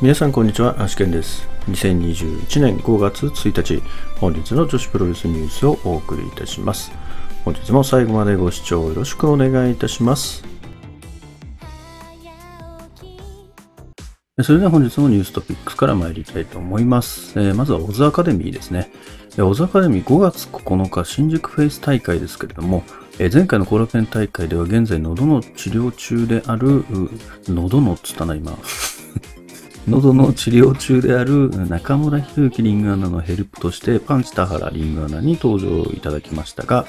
皆さんこんにちは、アシケンです。2021年5月1日、本日の女子プロレスニュースをお送りいたします。本日も最後までご視聴よろしくお願いいたします。それでは本日のニューストピックスから参りたいと思います。えー、まずはオズアカデミーですね。オズアカデミー5月9日新宿フェイス大会ですけれども、え前回の後楽園大会では現在喉の治療中である、喉のつたな今。喉の治療中である中村博之リングアナのヘルプとしてパンチ田原リングアナに登場いただきましたが、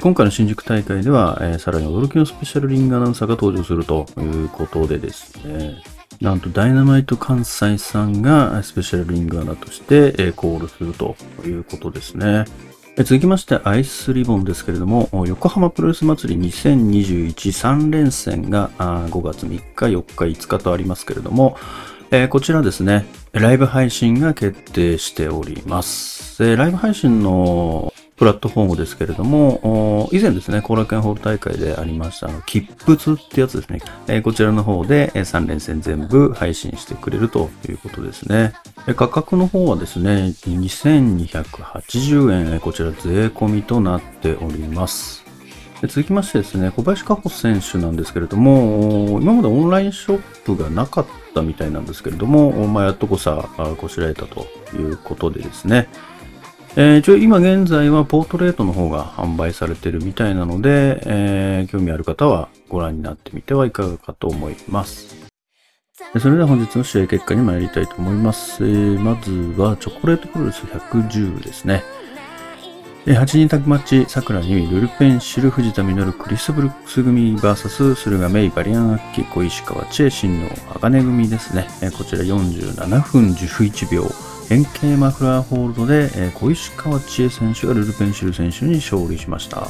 今回の新宿大会では、さらに驚きのスペシャルリングアナウンサーが登場するということでですね、なんとダイナマイト関西さんがスペシャルリングアナとしてコールするということですね。続きましてアイスリボンですけれども、横浜プロレス祭り2021 3連戦が5月3日、4日、5日とありますけれども、えー、こちらですね、ライブ配信が決定しております。えー、ライブ配信のプラットフォームですけれども、以前ですね、後楽園ホール大会でありました、あの、切符ってやつですね。えー、こちらの方で3連戦全部配信してくれるということですね。価格の方はですね、2280円、こちら税込みとなっております。続きましてですね、小林加穂選手なんですけれども、今までオンラインショップがなかったみたいなんですけれども、まあ、やっとこさ、こしらえたということでですね、えー、一応今現在はポートレートの方が販売されてるみたいなので、えー、興味ある方はご覧になってみてはいかがかと思います。それでは本日の試合結果に参りたいと思います。えー、まずはチョコレートプロレス110ですね。8人タッグマッチ、桜にルルペン、シル、藤田実、クリスト・ブルックス組 VS 駿河メイ、バリアン・アッキー、小石川千恵、真の鋼組ですね。こちら47分11秒。円形マフラーホールドで小石川千恵選手がルルペンシル選手に勝利しました。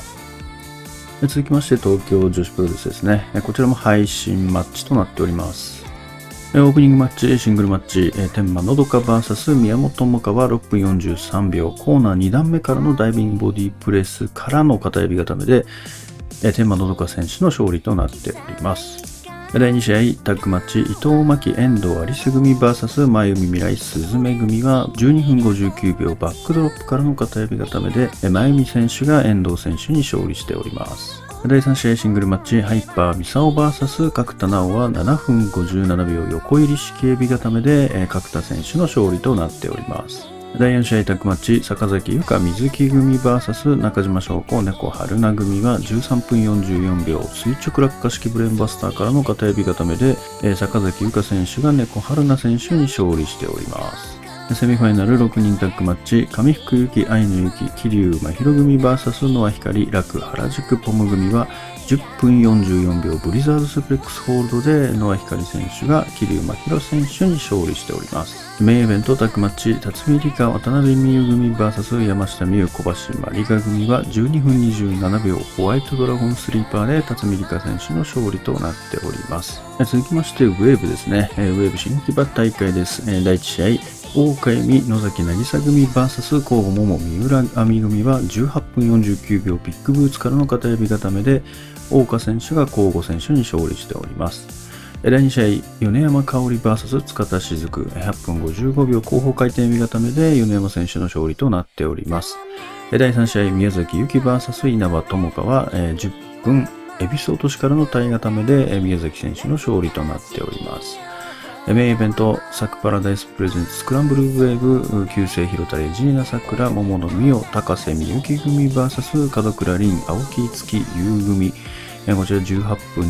続きまして東京女子プロレスですね。こちらも配信マッチとなっております。オープニングマッチ、シングルマッチ、天満のどか VS 宮本もかは6分43秒、コーナー2段目からのダイビングボディプレスからの片指固めで、天満のどか選手の勝利となっております。第2試合、タッグマッチ、伊藤真希、遠藤有栖組 VS 前海未来、鈴芽組は12分59秒バックドロップからの片指固めで、前海選手が遠藤選手に勝利しております。第3試合シングルマッチ、ハイパーミサオ VS 角田直は7分57秒横入り式警備固めで、角田選手の勝利となっております。第4試合タッグマッチ、坂崎由香水木組 VS 中島翔子猫春菜組は13分44秒垂直落下式ブレンバスターからの片指固めで、坂崎由香選手が猫春菜選手に勝利しております。セミファイナル6人タッグマッチ、上福行、愛の行、桐生真宙組 VS ノア光、楽原宿ポム組は10分44秒ブリザードスプレックスホールドでノア光選手が桐生真宙選手に勝利しております。メインイベントタッグマッチ、辰巳理香渡辺美優組 VS 山下美優小橋まりか組は12分27秒ホワイトドラゴンスリーパーで辰巳理香選手の勝利となっております。続きましてウェーブですね。ウェーブ新木場大会です。第1試合、大岡恵美野崎渚組 VS 甲賀桃三浦亜美組は18分49秒ビッグブーツからの片指固めで大岡選手が甲賀選手に勝利しております。第2試合米山香織 VS 塚田雫8分55秒後方回転指固めで米山選手の勝利となっております。第3試合宮崎由紀 VS 稲葉友香は10分エビス落としからの体固めで宮崎選手の勝利となっております。メインイベント、サクパラダイスプレゼンツスクランブルウェーブ、旧姓広田レジーナ桜、桃の美代、高瀬美幸組 VS 門倉凛、青木月優組、こちら18分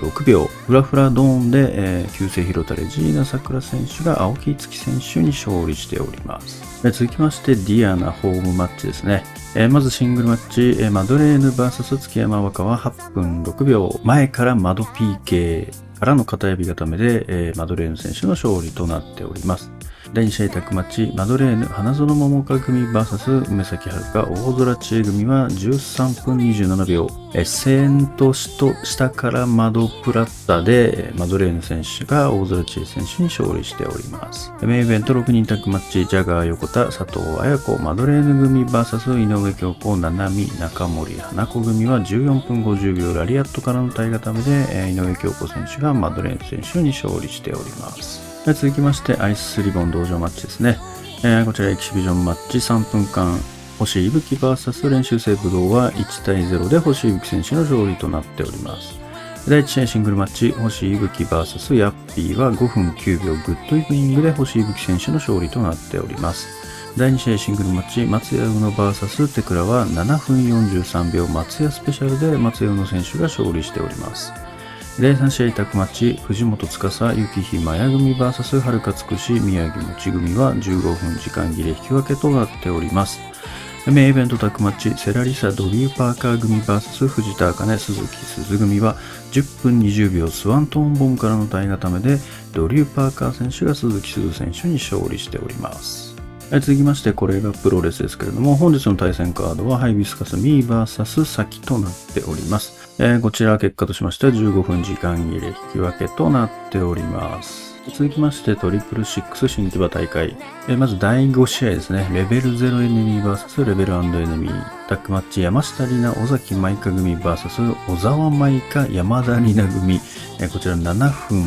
26秒、フラフラドーンで、えー、旧姓広田レジーナ桜選手が青木月選手に勝利しております。続きまして、ディアナホームマッチですね。えー、まずシングルマッチ、えー、マドレーヌ VS 月山若は8分6秒、前から窓 PK、からの片指固めで、えー、マドレーヌ選手の勝利となっております。第2試合タックマチ、マドレーヌ、花園桃香組 VS 梅崎遥大空知恵組は13分27秒、えセントシと下からマドプラッタで、マドレーヌ選手が大空知恵選手に勝利しております。メインイベント6人タッグマッチ、ジャガー横田、佐藤綾子、マドレーヌ組 VS 井上京子、七海、中森花子組は14分50秒ラリアットからの体固めで、井上京子選手がマドレーヌ選手に勝利しております。続きまして、アイスリボン道場マッチですね。えー、こちらエキシビジョンマッチ3分間、星いぶき VS 練習生武道は1対0で星いぶき選手の勝利となっております。第1試合シングルマッチ、星いぶき VS ヤッピーは5分9秒グッドイブニングで星いぶき選手の勝利となっております。第2試合シングルマッチ、松屋宇野 VS テクラは7分43秒松屋スペシャルで松屋宇野選手が勝利しております。第3試合タッグマッチ、藤本司、雪日麻也組 VS はるかつくし宮城もち組は15分時間切れ引き分けとなっております。メインイベントタッグマッチ、セラリサ・ドリュー・パーカー組 VS 藤田茜、鈴木鈴組は10分20秒スワントーンボムからの体固めでドリュー・パーカー選手が鈴木鈴選手に勝利しております。続きまして、これがプロレスですけれども、本日の対戦カードはハイビスカスミー VS サキとなっております。えー、こちら結果としましては15分時間切れ引き分けとなっております。続きまして、トリプルシックス新木場大会。え、まず第5試合ですね。レベル0エネミー VS レベルエネミー。タックマッチ山下里奈、尾崎舞香組 VS 小沢舞香山田里奈組。え、こちら7分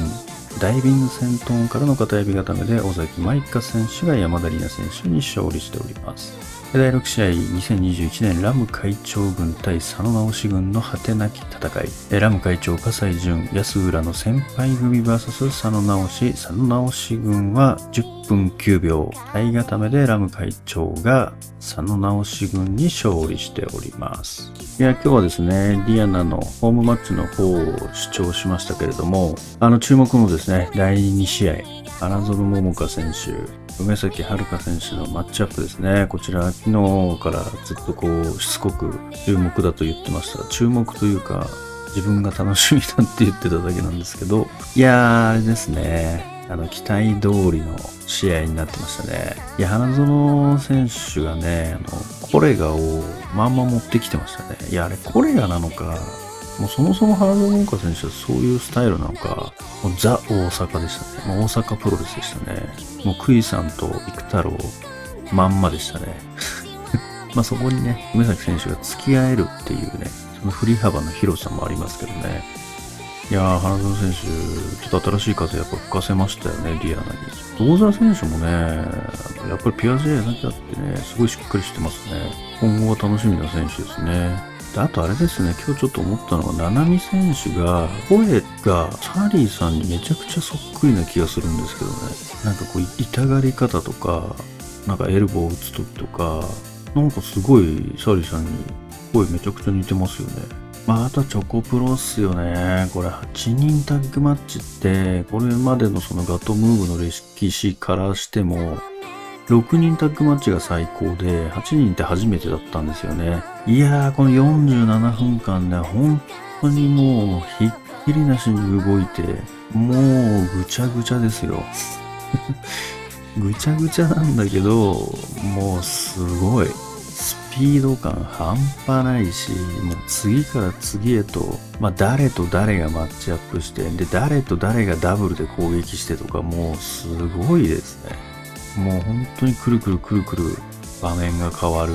ダイビング戦闘からの片指固めで尾崎舞香選手が山田里奈選手に勝利しております。第6試合、2021年ラム会長軍対佐野直し軍の果てなき戦い。ラム会長、葛西淳、安浦の先輩組 VS 佐野直し、佐野直し軍は10分9秒。体固めでラム会長が佐野直し軍に勝利しております。いや、今日はですね、ディアナのホームマッチの方を視聴しましたけれども、あの注目のですね、第2試合、花園桃香選手、梅崎遥選手のマッチアップですね。こちら、昨日からずっとこう、しつこく注目だと言ってました。注目というか、自分が楽しみだって言ってただけなんですけど、いやー、あれですね。あの、期待通りの試合になってましたね。いや、花園選手がね、あの、コレガをまんま持ってきてましたね。いや、あれコレガなのか、もうそもそも花園文化選手はそういうスタイルなのか、もうザ大阪でしたね。もう大阪プロレスでしたね。もうクイさんと生太郎まんまでしたね。まあそこにね、梅崎選手が付き合えるっていうね、その振り幅の広さもありますけどね。いやー、花園選手、ちょっと新しい風やっぱ吹かせましたよね、リアナに。大沢選手もね、やっぱりピアジェだけあってね、すごいしっかりしてますね。今後が楽しみな選手ですね。であとあれですね、今日ちょっと思ったのが、七海選手が、声がサリーさんにめちゃくちゃそっくりな気がするんですけどね。なんかこう、痛がり方とか、なんかエルボー打つ時とか、なんかすごいサリーさんに声めちゃくちゃ似てますよね。まあ、あとはチョコプロっすよね。これ8人タッグマッチって、これまでのそのガトムーブの歴史からしても、6人タッグマッチが最高で、8人って初めてだったんですよね。いやー、この47分間ね、本当にもう、ひっきりなしに動いて、もう、ぐちゃぐちゃですよ。ぐちゃぐちゃなんだけど、もう、すごい。スピード感半端ないし、もう次から次へと、まあ誰と誰がマッチアップして、で、誰と誰がダブルで攻撃してとか、もうすごいですね。もう本当にくるくるくるくる場面が変わる。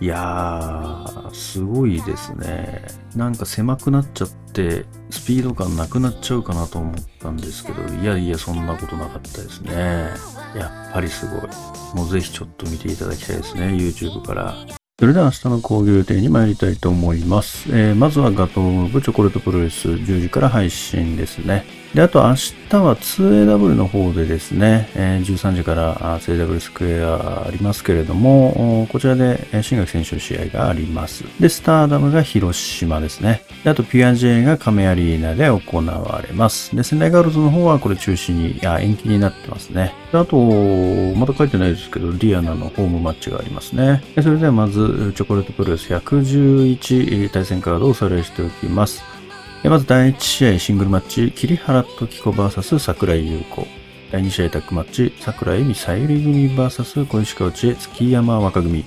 いやー、すごいですね。なんか狭くなっちゃって、スピード感なくなっちゃうかなと思ったんですけど、いやいや、そんなことなかったですね。やっぱりすごい。もうぜひちょっと見ていただきたいですね、YouTube から。それでは明日の講義予定に参りたいと思います。えー、まずはガトームブチョコレートプロレス10時から配信ですね。で、あと明日は 2AW の方でですね、えー、13時から 2AW スクエアありますけれども、こちらで新垣選手の試合があります。で、スターダムが広島ですね。で、あとピュア J が亀アリーナで行われます。で、仙台ガールズの方はこれ中止に、あ延期になってますね。で、あと、まだ書いてないですけど、ディアナのホームマッチがありますね。それではまず、チョコレートプロレス111対戦カードをおさらいしておきます。まず第1試合シングルマッチ、桐原時子 VS 桜井優子。第2試合タッグマッチ、桜井美さゆり組 VS 小石川内月山若組。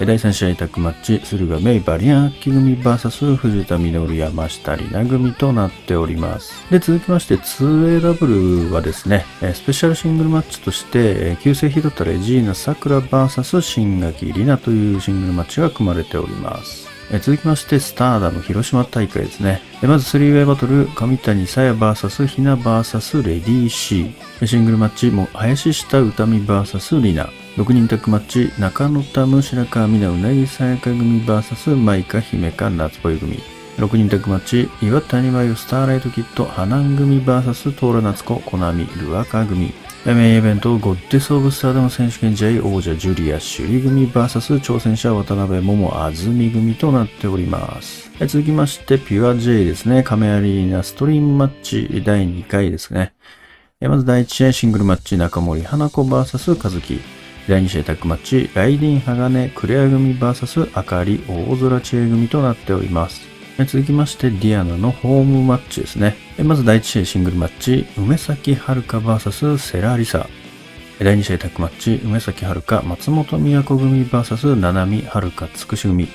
第3試合タッグマッチ、駿河メイバリアン秋組 VS 藤田実山下里奈組となっております。で、続きまして 2AW はですね、スペシャルシングルマッチとして、旧姓広田レジーナ桜 VS 新垣里奈というシングルマッチが組まれております。続きまして、スターダム広島大会ですね。まず 3way バトル、上谷さや VS ひな VS レディー C。シングルマッチ、も林下歌美 VS リナ。6人タッグマッチ、中野田ム白川美奈うなぎさやか組 VS マイカ姫か夏ぽい組。6人タッグマッチ、岩谷真由スターライトキット、花組 VS トーラ夏子、コナミ、ルアカ組。メインイベント、ゴッデス・オブ・スターダム選手権試合王者ジュリア・シュリ組 VS 挑戦者渡辺桃あずみ組となっております。続きまして、ピュア J ですね。亀アリーナストリームマッチ第2回ですね。まず第1試合シングルマッチ中森花子 VS 和樹。第2試合タッグマッチ、ライディン・鋼クレア組 VS あかり大空知恵組となっております。続きまして、ディアナのホームマッチですね。まず第1試合シングルマッチ、梅崎遥 VS セラーリサ。第2試合タッグマッチ、梅崎遥松本都組 VS 七海遥つくし組。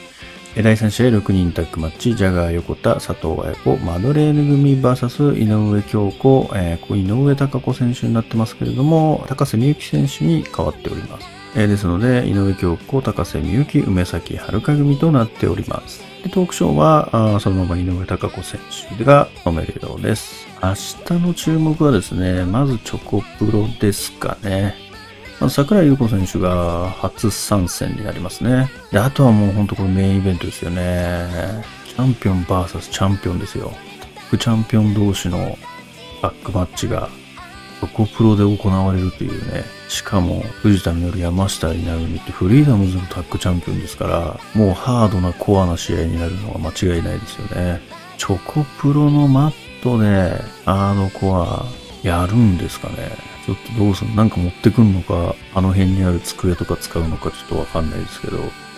第3試合6人タッグマッチ、ジャガー横田、佐藤彩子、マドレーヌ組 VS 井上京子、えー、井上貴子選手になってますけれども、高瀬美幸選手に変わっております。えー、ですので、井上京子、高瀬美幸、梅崎遥組となっております。で、トークショーは、あそのまま井上貴子選手が飲めるようです。明日の注目はですね、まずチョコプロですかね。まず桜井優子選手が初参戦になりますね。で、あとはもうほんとこれメインイベントですよね。チャンピオン VS チャンピオンですよ。副チャンピオン同士のバックマッチがチョコプロで行われるというね。しかも、藤田による山下になるにってフリーダムズのタッグチャンピオンですから、もうハードなコアな試合になるのは間違いないですよね。チョコプロのマットで、ハードコアやるんですかね。ちょっとどうするなんか持ってくんのか、あの辺にある机とか使うのかちょっとわかんないですけど、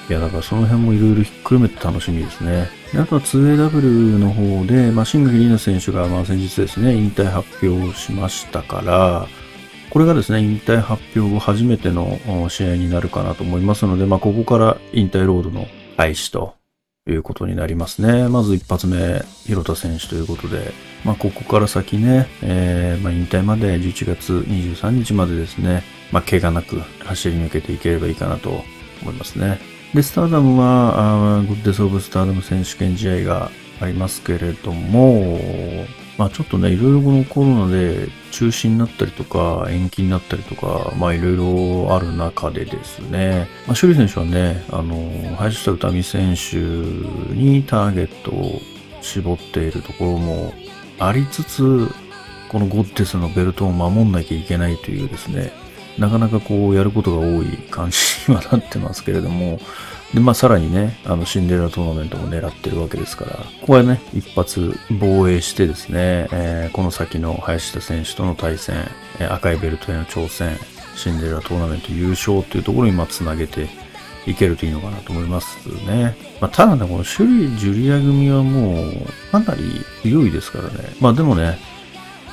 いや、だからその辺もいろいろひっくるめて楽しみですね。であとは 2AW の方で、まあ、シングルリーナ選手が、まあ、先日ですね、引退発表しましたから、これがですね、引退発表後初めての試合になるかなと思いますので、まあ、ここから引退ロードの開始とということになりますね。まず一発目、広田選手ということで、まあ、ここから先ね、えー、まあ、引退まで11月23日までですね、まあ、怪我なく走り抜けていければいいかなと思いますね。で、スターダムは、グッデス・オブ・スターダム選手権試合がありますけれども、まあちょっとね、いろいろこのコロナで中止になったりとか、延期になったりとか、まあいろいろある中でですね、まあ、シュリ選手はね、あの、林下歌美選手にターゲットを絞っているところもありつつ、このゴッテスのベルトを守んなきゃいけないというですね、なかなかこうやることが多い感じにはなってますけれども、で、まあ、さらにね、あの、シンデレラトーナメントも狙ってるわけですから、ここはね、一発防衛してですね、えー、この先の林田選手との対戦、えー、赤いベルトへの挑戦、シンデレラトーナメント優勝というところに、まあ、つなげていけるといいのかなと思いますね。まあ、ただね、このシュリ・ジュリア組はもう、かなり強いですからね。まあ、でもね、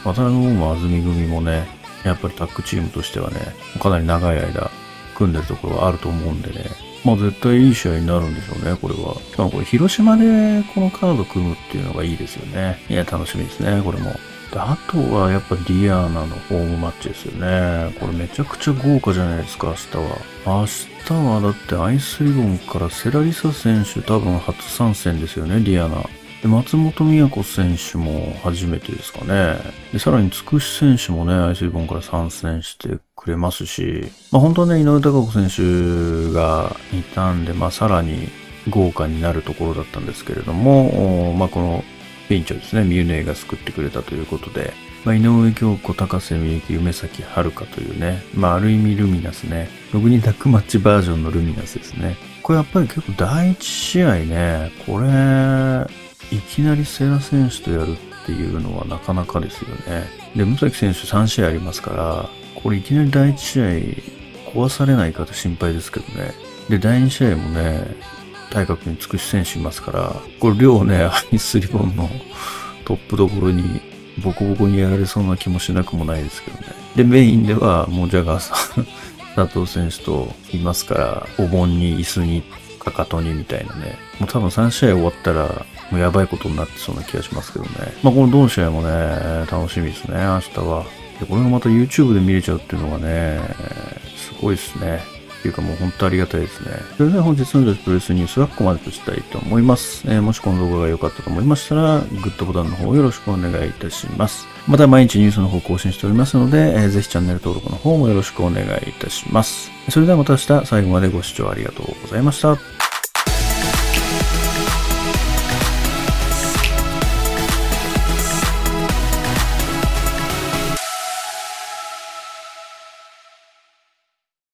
渡辺桃安住組もね、やっぱりタッグチームとしてはね、かなり長い間組んでるところはあると思うんでね、まあ絶対いい試合になるんでしょうね、これは。しかもこれ広島でこのカード組むっていうのがいいですよね。いや、楽しみですね、これも。であとはやっぱディアーナのホームマッチですよね。これめちゃくちゃ豪華じゃないですか、明日は。明日はだってアイスリボンからセラリサ選手多分初参戦ですよね、ディアーナ。で松本美子選手も初めてですかね。で、さらにつくし選手もね、アイスリボンから参戦してくれますし、まあ本当はね、井上貴子選手がいたんで、まあさらに豪華になるところだったんですけれども、まあこのピンチをですね、ミュネが救ってくれたということで、まあ、井上京子、高瀬美幸、梅崎遥というね、まあある意味ルミナスね、6人タックマッチバージョンのルミナスですね。これやっぱり結構第一試合ね、これ、いきなりセラ選手とやるっていうのはなかなかですよね。で、武崎選手3試合ありますから、これいきなり第1試合壊されないかと心配ですけどね。で、第2試合もね、体格につくし選手いますから、これ両ね、アイスリボンのトップどころにボコボコにやられそうな気もしなくもないですけどね。で、メインではもうジャガーさん 佐藤選手といますから、お盆に椅子にかかとにみたいなね。もう多分3試合終わったら、もうやばいことになってそうな気がしますけどね。まあこのどの試合もね、楽しみですね、明日は。で、これがまた YouTube で見れちゃうっていうのがね、すごいですね。っていうかもう本当ありがたいですね。それでは本日の女子プロレスニュースはここまでとしたいと思います。えーもしこの動画が良かったと思いましたら、グッドボタンの方よろしくお願いいたします。また毎日ニュースの方更新しておりますので、えーぜひチャンネル登録の方もよろしくお願いいたします。それではまた明日最後までご視聴ありがとうございました。